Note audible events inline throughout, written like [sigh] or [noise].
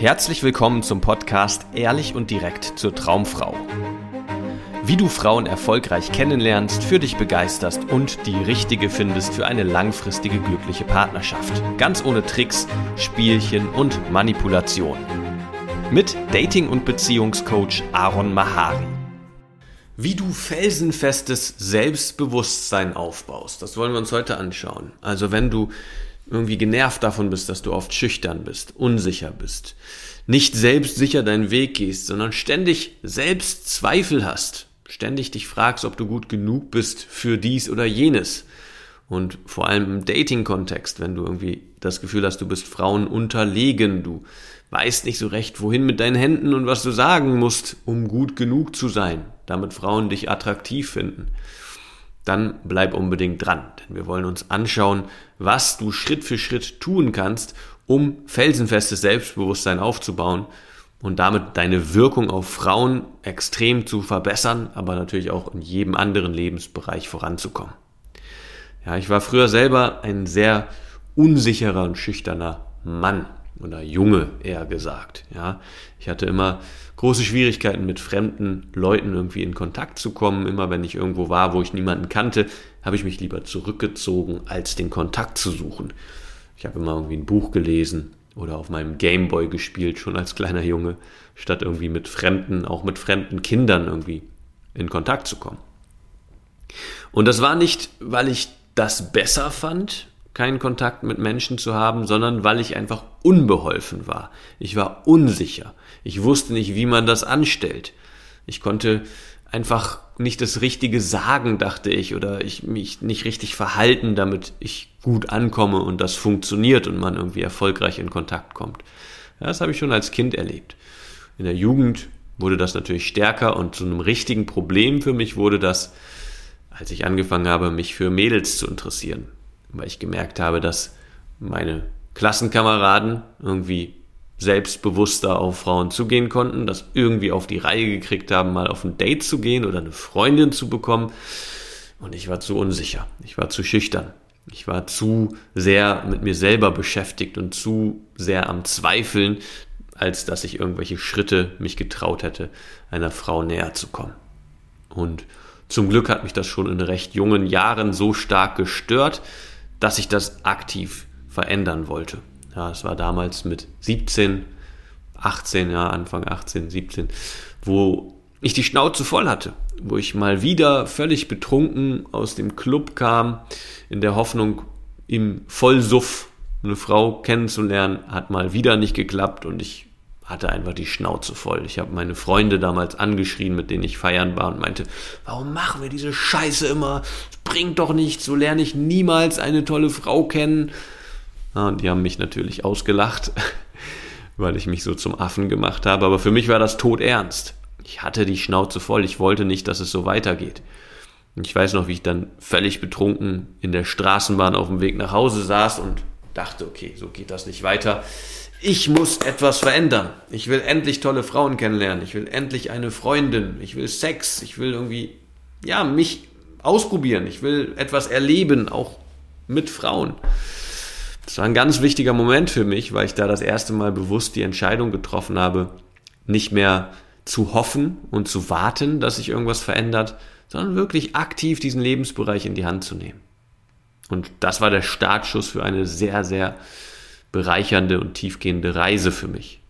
Herzlich willkommen zum Podcast Ehrlich und direkt zur Traumfrau. Wie du Frauen erfolgreich kennenlernst, für dich begeisterst und die richtige findest für eine langfristige glückliche Partnerschaft. Ganz ohne Tricks, Spielchen und Manipulation. Mit Dating- und Beziehungscoach Aaron Mahari. Wie du felsenfestes Selbstbewusstsein aufbaust, das wollen wir uns heute anschauen. Also wenn du irgendwie genervt davon bist, dass du oft schüchtern bist, unsicher bist, nicht selbstsicher deinen Weg gehst, sondern ständig Selbstzweifel hast, ständig dich fragst, ob du gut genug bist für dies oder jenes. Und vor allem im Dating-Kontext, wenn du irgendwie das Gefühl hast, du bist Frauen unterlegen, du weißt nicht so recht, wohin mit deinen Händen und was du sagen musst, um gut genug zu sein, damit Frauen dich attraktiv finden dann bleib unbedingt dran, denn wir wollen uns anschauen, was du Schritt für Schritt tun kannst, um felsenfestes Selbstbewusstsein aufzubauen und damit deine Wirkung auf Frauen extrem zu verbessern, aber natürlich auch in jedem anderen Lebensbereich voranzukommen. Ja, ich war früher selber ein sehr unsicherer und schüchterner Mann oder Junge eher gesagt. Ja, ich hatte immer große Schwierigkeiten mit fremden Leuten irgendwie in Kontakt zu kommen. Immer wenn ich irgendwo war, wo ich niemanden kannte, habe ich mich lieber zurückgezogen, als den Kontakt zu suchen. Ich habe immer irgendwie ein Buch gelesen oder auf meinem Gameboy gespielt, schon als kleiner Junge, statt irgendwie mit Fremden, auch mit fremden Kindern irgendwie in Kontakt zu kommen. Und das war nicht, weil ich das besser fand, keinen Kontakt mit Menschen zu haben, sondern weil ich einfach unbeholfen war. Ich war unsicher. Ich wusste nicht, wie man das anstellt. Ich konnte einfach nicht das Richtige sagen, dachte ich, oder ich mich nicht richtig verhalten, damit ich gut ankomme und das funktioniert und man irgendwie erfolgreich in Kontakt kommt. Das habe ich schon als Kind erlebt. In der Jugend wurde das natürlich stärker und zu einem richtigen Problem für mich wurde das, als ich angefangen habe, mich für Mädels zu interessieren weil ich gemerkt habe, dass meine Klassenkameraden irgendwie selbstbewusster auf Frauen zugehen konnten, das irgendwie auf die Reihe gekriegt haben, mal auf ein Date zu gehen oder eine Freundin zu bekommen. Und ich war zu unsicher, ich war zu schüchtern, ich war zu sehr mit mir selber beschäftigt und zu sehr am Zweifeln, als dass ich irgendwelche Schritte mich getraut hätte, einer Frau näher zu kommen. Und zum Glück hat mich das schon in recht jungen Jahren so stark gestört, dass ich das aktiv verändern wollte. Ja, es war damals mit 17, 18, ja, Anfang 18, 17, wo ich die Schnauze voll hatte, wo ich mal wieder völlig betrunken aus dem Club kam, in der Hoffnung, im Vollsuff eine Frau kennenzulernen, hat mal wieder nicht geklappt und ich hatte einfach die Schnauze voll. Ich habe meine Freunde damals angeschrien, mit denen ich feiern war und meinte, warum machen wir diese Scheiße immer? Es bringt doch nichts, so lerne ich niemals eine tolle Frau kennen. Ja, und die haben mich natürlich ausgelacht, [laughs] weil ich mich so zum Affen gemacht habe. Aber für mich war das tot ernst. Ich hatte die Schnauze voll. Ich wollte nicht, dass es so weitergeht. Und ich weiß noch, wie ich dann völlig betrunken in der Straßenbahn auf dem Weg nach Hause saß und dachte, okay, so geht das nicht weiter ich muss etwas verändern. Ich will endlich tolle Frauen kennenlernen. Ich will endlich eine Freundin. Ich will Sex. Ich will irgendwie, ja, mich ausprobieren. Ich will etwas erleben, auch mit Frauen. Das war ein ganz wichtiger Moment für mich, weil ich da das erste Mal bewusst die Entscheidung getroffen habe, nicht mehr zu hoffen und zu warten, dass sich irgendwas verändert, sondern wirklich aktiv diesen Lebensbereich in die Hand zu nehmen. Und das war der Startschuss für eine sehr, sehr bereichernde und tiefgehende Reise für mich,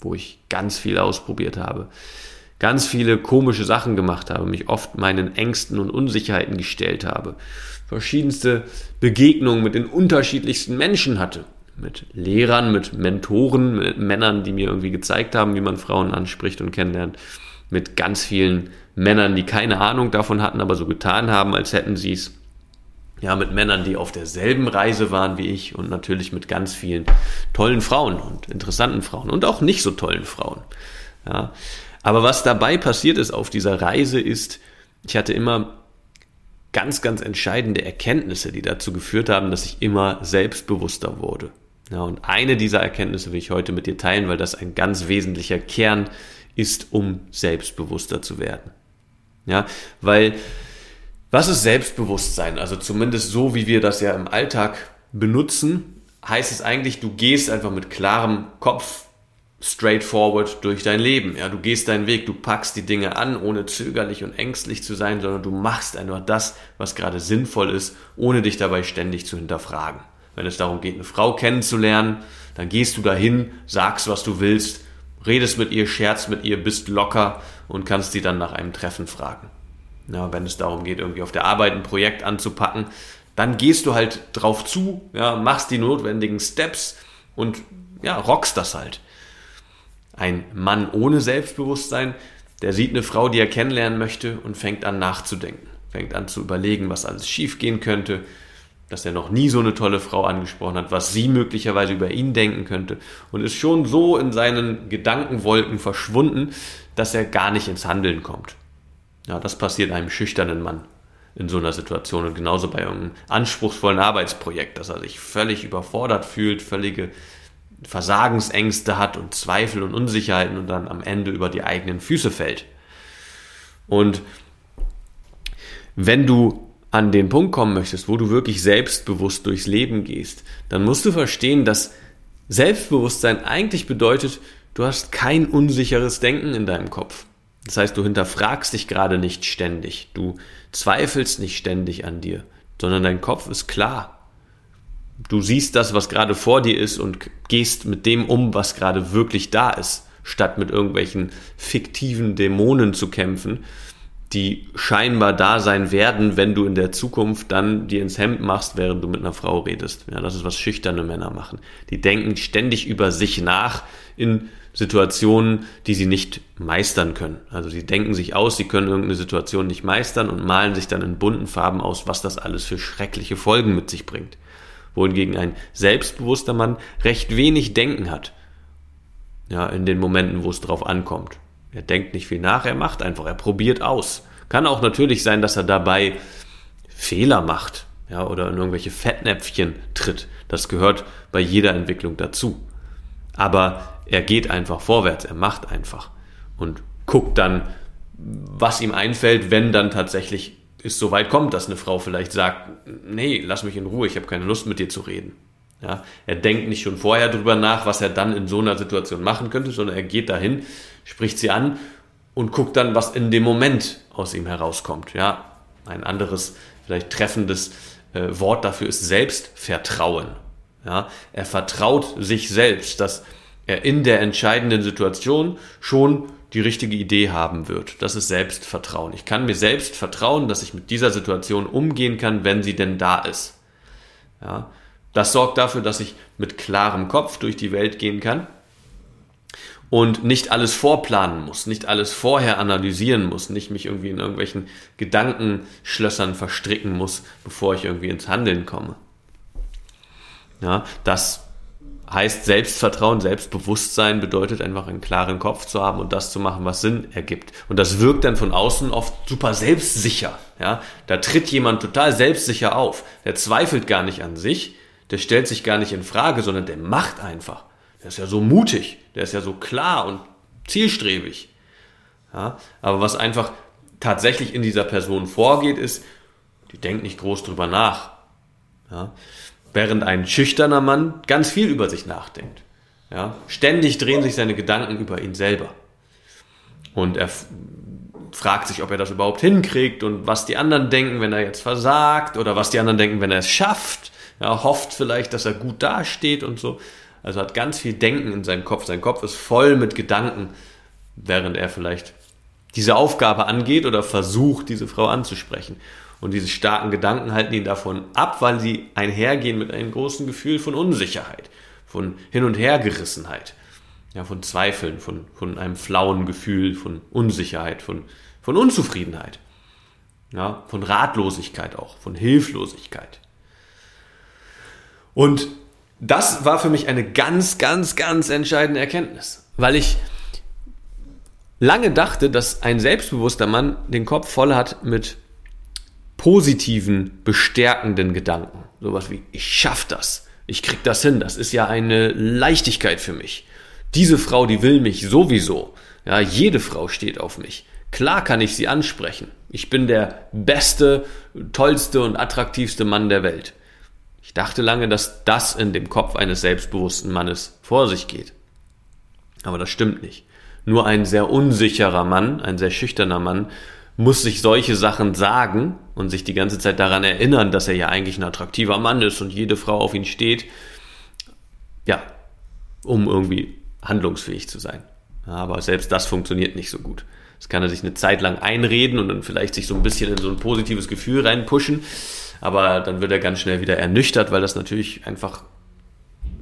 wo ich ganz viel ausprobiert habe, ganz viele komische Sachen gemacht habe, mich oft meinen Ängsten und Unsicherheiten gestellt habe, verschiedenste Begegnungen mit den unterschiedlichsten Menschen hatte, mit Lehrern, mit Mentoren, mit Männern, die mir irgendwie gezeigt haben, wie man Frauen anspricht und kennenlernt, mit ganz vielen Männern, die keine Ahnung davon hatten, aber so getan haben, als hätten sie es ja, mit Männern, die auf derselben Reise waren wie ich und natürlich mit ganz vielen tollen Frauen und interessanten Frauen und auch nicht so tollen Frauen. Ja. Aber was dabei passiert ist auf dieser Reise ist, ich hatte immer ganz, ganz entscheidende Erkenntnisse, die dazu geführt haben, dass ich immer selbstbewusster wurde. Ja, und eine dieser Erkenntnisse will ich heute mit dir teilen, weil das ein ganz wesentlicher Kern ist, um selbstbewusster zu werden. Ja, weil was ist Selbstbewusstsein? Also zumindest so, wie wir das ja im Alltag benutzen, heißt es eigentlich, du gehst einfach mit klarem Kopf straightforward durch dein Leben. Ja, du gehst deinen Weg, du packst die Dinge an, ohne zögerlich und ängstlich zu sein, sondern du machst einfach das, was gerade sinnvoll ist, ohne dich dabei ständig zu hinterfragen. Wenn es darum geht, eine Frau kennenzulernen, dann gehst du dahin, sagst, was du willst, redest mit ihr, scherzt mit ihr, bist locker und kannst sie dann nach einem Treffen fragen. Ja, wenn es darum geht, irgendwie auf der Arbeit ein Projekt anzupacken, dann gehst du halt drauf zu, ja, machst die notwendigen Steps und ja, rockst das halt. Ein Mann ohne Selbstbewusstsein, der sieht eine Frau, die er kennenlernen möchte und fängt an nachzudenken, fängt an zu überlegen, was alles schiefgehen könnte, dass er noch nie so eine tolle Frau angesprochen hat, was sie möglicherweise über ihn denken könnte und ist schon so in seinen Gedankenwolken verschwunden, dass er gar nicht ins Handeln kommt. Ja, das passiert einem schüchternen Mann in so einer Situation und genauso bei einem anspruchsvollen Arbeitsprojekt, dass er sich völlig überfordert fühlt, völlige Versagensängste hat und Zweifel und Unsicherheiten und dann am Ende über die eigenen Füße fällt. Und wenn du an den Punkt kommen möchtest, wo du wirklich selbstbewusst durchs Leben gehst, dann musst du verstehen, dass Selbstbewusstsein eigentlich bedeutet, du hast kein unsicheres Denken in deinem Kopf. Das heißt, du hinterfragst dich gerade nicht ständig, du zweifelst nicht ständig an dir, sondern dein Kopf ist klar. Du siehst das, was gerade vor dir ist und gehst mit dem um, was gerade wirklich da ist, statt mit irgendwelchen fiktiven Dämonen zu kämpfen, die scheinbar da sein werden, wenn du in der Zukunft dann dir ins Hemd machst, während du mit einer Frau redest. Ja, das ist, was schüchterne Männer machen. Die denken ständig über sich nach in Situationen, die sie nicht meistern können. Also sie denken sich aus, sie können irgendeine Situation nicht meistern und malen sich dann in bunten Farben aus, was das alles für schreckliche Folgen mit sich bringt wohingegen ein selbstbewusster Mann recht wenig Denken hat. Ja, in den Momenten, wo es drauf ankommt. Er denkt nicht viel nach, er macht einfach, er probiert aus. Kann auch natürlich sein, dass er dabei Fehler macht, ja, oder in irgendwelche Fettnäpfchen tritt. Das gehört bei jeder Entwicklung dazu. Aber er geht einfach vorwärts, er macht einfach und guckt dann, was ihm einfällt, wenn dann tatsächlich es so weit kommt, dass eine Frau vielleicht sagt, nee, lass mich in Ruhe, ich habe keine Lust mit dir zu reden. Ja, er denkt nicht schon vorher drüber nach, was er dann in so einer Situation machen könnte, sondern er geht dahin, spricht sie an und guckt dann, was in dem Moment aus ihm herauskommt. Ja, ein anderes, vielleicht treffendes äh, Wort dafür ist Selbstvertrauen. Ja, er vertraut sich selbst, dass er in der entscheidenden Situation schon die richtige Idee haben wird. Das ist Selbstvertrauen. Ich kann mir selbst vertrauen, dass ich mit dieser Situation umgehen kann, wenn sie denn da ist. Ja, das sorgt dafür, dass ich mit klarem Kopf durch die Welt gehen kann und nicht alles vorplanen muss, nicht alles vorher analysieren muss, nicht mich irgendwie in irgendwelchen Gedankenschlössern verstricken muss, bevor ich irgendwie ins Handeln komme. Ja, das heißt Selbstvertrauen, Selbstbewusstsein bedeutet einfach einen klaren Kopf zu haben und das zu machen, was Sinn ergibt. Und das wirkt dann von außen oft super selbstsicher. Ja, da tritt jemand total selbstsicher auf. Der zweifelt gar nicht an sich, der stellt sich gar nicht in Frage, sondern der macht einfach. Der ist ja so mutig, der ist ja so klar und zielstrebig. Ja, aber was einfach tatsächlich in dieser Person vorgeht, ist, die denkt nicht groß drüber nach. Ja, Während ein schüchterner Mann ganz viel über sich nachdenkt. Ja, ständig drehen sich seine Gedanken über ihn selber. Und er fragt sich, ob er das überhaupt hinkriegt und was die anderen denken, wenn er jetzt versagt oder was die anderen denken, wenn er es schafft. Er hofft vielleicht, dass er gut dasteht und so. Also hat ganz viel Denken in seinem Kopf. Sein Kopf ist voll mit Gedanken, während er vielleicht diese Aufgabe angeht oder versucht, diese Frau anzusprechen. Und diese starken Gedanken halten ihn davon ab, weil sie einhergehen mit einem großen Gefühl von Unsicherheit, von Hin- und Hergerissenheit, ja, von Zweifeln, von, von einem flauen Gefühl, von Unsicherheit, von, von Unzufriedenheit, ja, von Ratlosigkeit auch, von Hilflosigkeit. Und das war für mich eine ganz, ganz, ganz entscheidende Erkenntnis, weil ich lange dachte, dass ein selbstbewusster Mann den Kopf voll hat mit positiven, bestärkenden Gedanken. Sowas wie, ich schaff das, ich krieg das hin, das ist ja eine Leichtigkeit für mich. Diese Frau, die will mich sowieso. Ja, jede Frau steht auf mich. Klar kann ich sie ansprechen. Ich bin der beste, tollste und attraktivste Mann der Welt. Ich dachte lange, dass das in dem Kopf eines selbstbewussten Mannes vor sich geht. Aber das stimmt nicht. Nur ein sehr unsicherer Mann, ein sehr schüchterner Mann, muss sich solche Sachen sagen und sich die ganze Zeit daran erinnern, dass er ja eigentlich ein attraktiver Mann ist und jede Frau auf ihn steht. Ja, um irgendwie handlungsfähig zu sein. Aber selbst das funktioniert nicht so gut. Das kann er sich eine Zeit lang einreden und dann vielleicht sich so ein bisschen in so ein positives Gefühl reinpushen. Aber dann wird er ganz schnell wieder ernüchtert, weil das natürlich einfach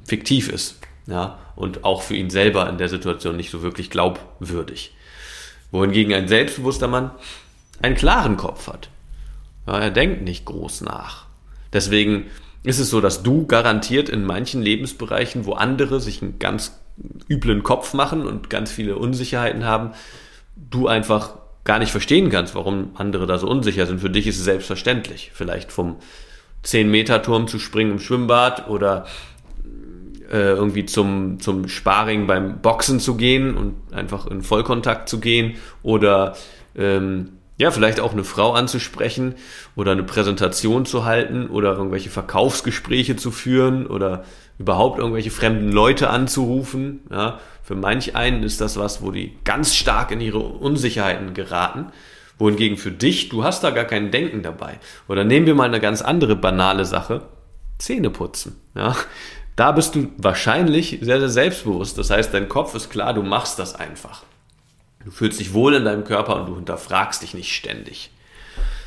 fiktiv ist. Ja, und auch für ihn selber in der Situation nicht so wirklich glaubwürdig. Wohingegen ein selbstbewusster Mann einen klaren Kopf hat. Ja, er denkt nicht groß nach. Deswegen ist es so, dass du garantiert in manchen Lebensbereichen, wo andere sich einen ganz üblen Kopf machen und ganz viele Unsicherheiten haben, du einfach gar nicht verstehen kannst, warum andere da so unsicher sind. Für dich ist es selbstverständlich, vielleicht vom 10-Meter-Turm zu springen im Schwimmbad oder äh, irgendwie zum, zum Sparring beim Boxen zu gehen und einfach in Vollkontakt zu gehen oder ähm, ja, vielleicht auch eine Frau anzusprechen oder eine Präsentation zu halten oder irgendwelche Verkaufsgespräche zu führen oder überhaupt irgendwelche fremden Leute anzurufen. Ja, für manch einen ist das was, wo die ganz stark in ihre Unsicherheiten geraten. Wohingegen für dich, du hast da gar kein Denken dabei. Oder nehmen wir mal eine ganz andere banale Sache. Zähne putzen. Ja, da bist du wahrscheinlich sehr, sehr selbstbewusst. Das heißt, dein Kopf ist klar, du machst das einfach. Du fühlst dich wohl in deinem Körper und du hinterfragst dich nicht ständig.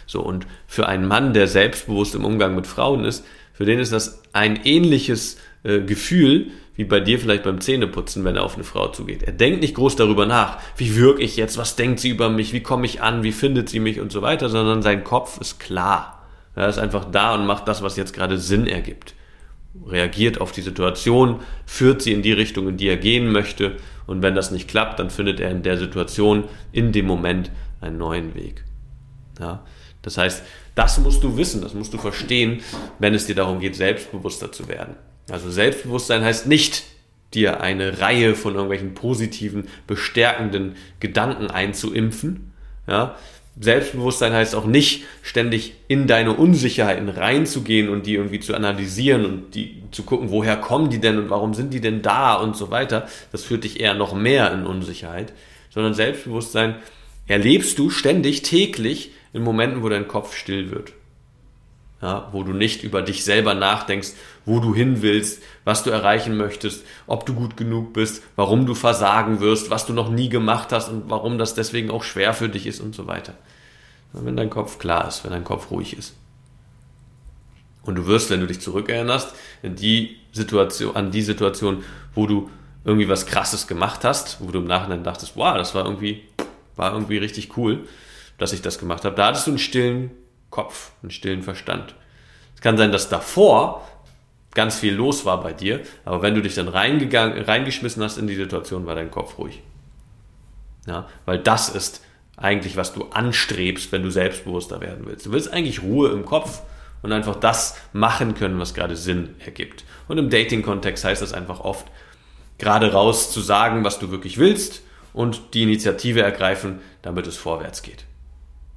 So, und für einen Mann, der selbstbewusst im Umgang mit Frauen ist, für den ist das ein ähnliches äh, Gefühl wie bei dir vielleicht beim Zähneputzen, wenn er auf eine Frau zugeht. Er denkt nicht groß darüber nach, wie wirke ich jetzt, was denkt sie über mich, wie komme ich an, wie findet sie mich und so weiter, sondern sein Kopf ist klar. Er ist einfach da und macht das, was jetzt gerade Sinn ergibt. Reagiert auf die Situation, führt sie in die Richtung, in die er gehen möchte und wenn das nicht klappt, dann findet er in der Situation, in dem Moment einen neuen Weg. Ja? Das heißt, das musst du wissen, das musst du verstehen, wenn es dir darum geht, selbstbewusster zu werden. Also Selbstbewusstsein heißt nicht, dir eine Reihe von irgendwelchen positiven, bestärkenden Gedanken einzuimpfen, ja, Selbstbewusstsein heißt auch nicht, ständig in deine Unsicherheiten reinzugehen und die irgendwie zu analysieren und die zu gucken, woher kommen die denn und warum sind die denn da und so weiter. Das führt dich eher noch mehr in Unsicherheit. Sondern Selbstbewusstsein erlebst du ständig, täglich in Momenten, wo dein Kopf still wird ja, wo du nicht über dich selber nachdenkst, wo du hin willst, was du erreichen möchtest, ob du gut genug bist, warum du versagen wirst, was du noch nie gemacht hast und warum das deswegen auch schwer für dich ist und so weiter. Wenn dein Kopf klar ist, wenn dein Kopf ruhig ist. Und du wirst, wenn du dich zurückerinnerst, in die Situation, an die Situation, wo du irgendwie was Krasses gemacht hast, wo du im Nachhinein dachtest, wow, das war irgendwie, war irgendwie richtig cool, dass ich das gemacht habe. Da hattest du einen stillen Kopf, einen stillen Verstand. Es kann sein, dass davor ganz viel los war bei dir, aber wenn du dich dann reingegangen, reingeschmissen hast in die Situation, war dein Kopf ruhig. Ja, weil das ist eigentlich, was du anstrebst, wenn du selbstbewusster werden willst. Du willst eigentlich Ruhe im Kopf und einfach das machen können, was gerade Sinn ergibt. Und im Dating-Kontext heißt das einfach oft, gerade raus zu sagen, was du wirklich willst und die Initiative ergreifen, damit es vorwärts geht.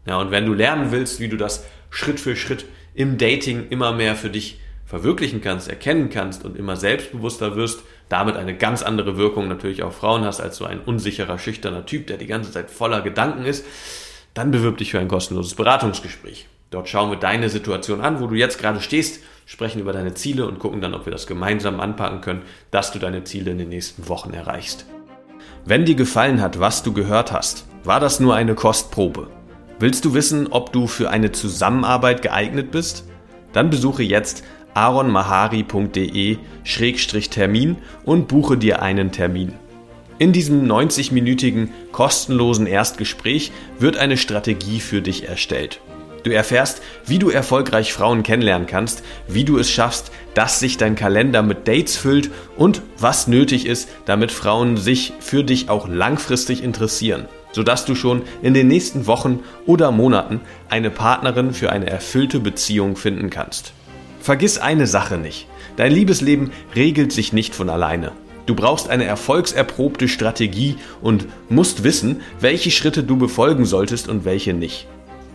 Ja, und wenn du lernen willst, wie du das Schritt für Schritt im Dating immer mehr für dich verwirklichen kannst, erkennen kannst und immer selbstbewusster wirst, damit eine ganz andere Wirkung natürlich auf Frauen hast als so ein unsicherer, schüchterner Typ, der die ganze Zeit voller Gedanken ist, dann bewirb dich für ein kostenloses Beratungsgespräch. Dort schauen wir deine Situation an, wo du jetzt gerade stehst, sprechen über deine Ziele und gucken dann, ob wir das gemeinsam anpacken können, dass du deine Ziele in den nächsten Wochen erreichst. Wenn dir gefallen hat, was du gehört hast, war das nur eine Kostprobe. Willst du wissen, ob du für eine Zusammenarbeit geeignet bist? Dann besuche jetzt aronmahari.de-termin und buche dir einen Termin. In diesem 90-minütigen kostenlosen Erstgespräch wird eine Strategie für dich erstellt. Du erfährst, wie du erfolgreich Frauen kennenlernen kannst, wie du es schaffst, dass sich dein Kalender mit Dates füllt und was nötig ist, damit Frauen sich für dich auch langfristig interessieren sodass du schon in den nächsten Wochen oder Monaten eine Partnerin für eine erfüllte Beziehung finden kannst. Vergiss eine Sache nicht. Dein Liebesleben regelt sich nicht von alleine. Du brauchst eine erfolgserprobte Strategie und musst wissen, welche Schritte du befolgen solltest und welche nicht.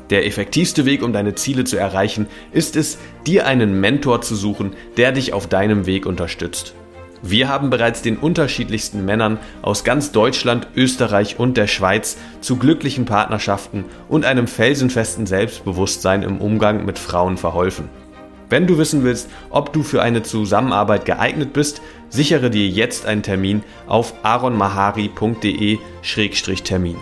Der effektivste Weg, um deine Ziele zu erreichen, ist es, dir einen Mentor zu suchen, der dich auf deinem Weg unterstützt. Wir haben bereits den unterschiedlichsten Männern aus ganz Deutschland, Österreich und der Schweiz zu glücklichen Partnerschaften und einem felsenfesten Selbstbewusstsein im Umgang mit Frauen verholfen. Wenn du wissen willst, ob du für eine Zusammenarbeit geeignet bist, sichere dir jetzt einen Termin auf aronmahari.de-termin.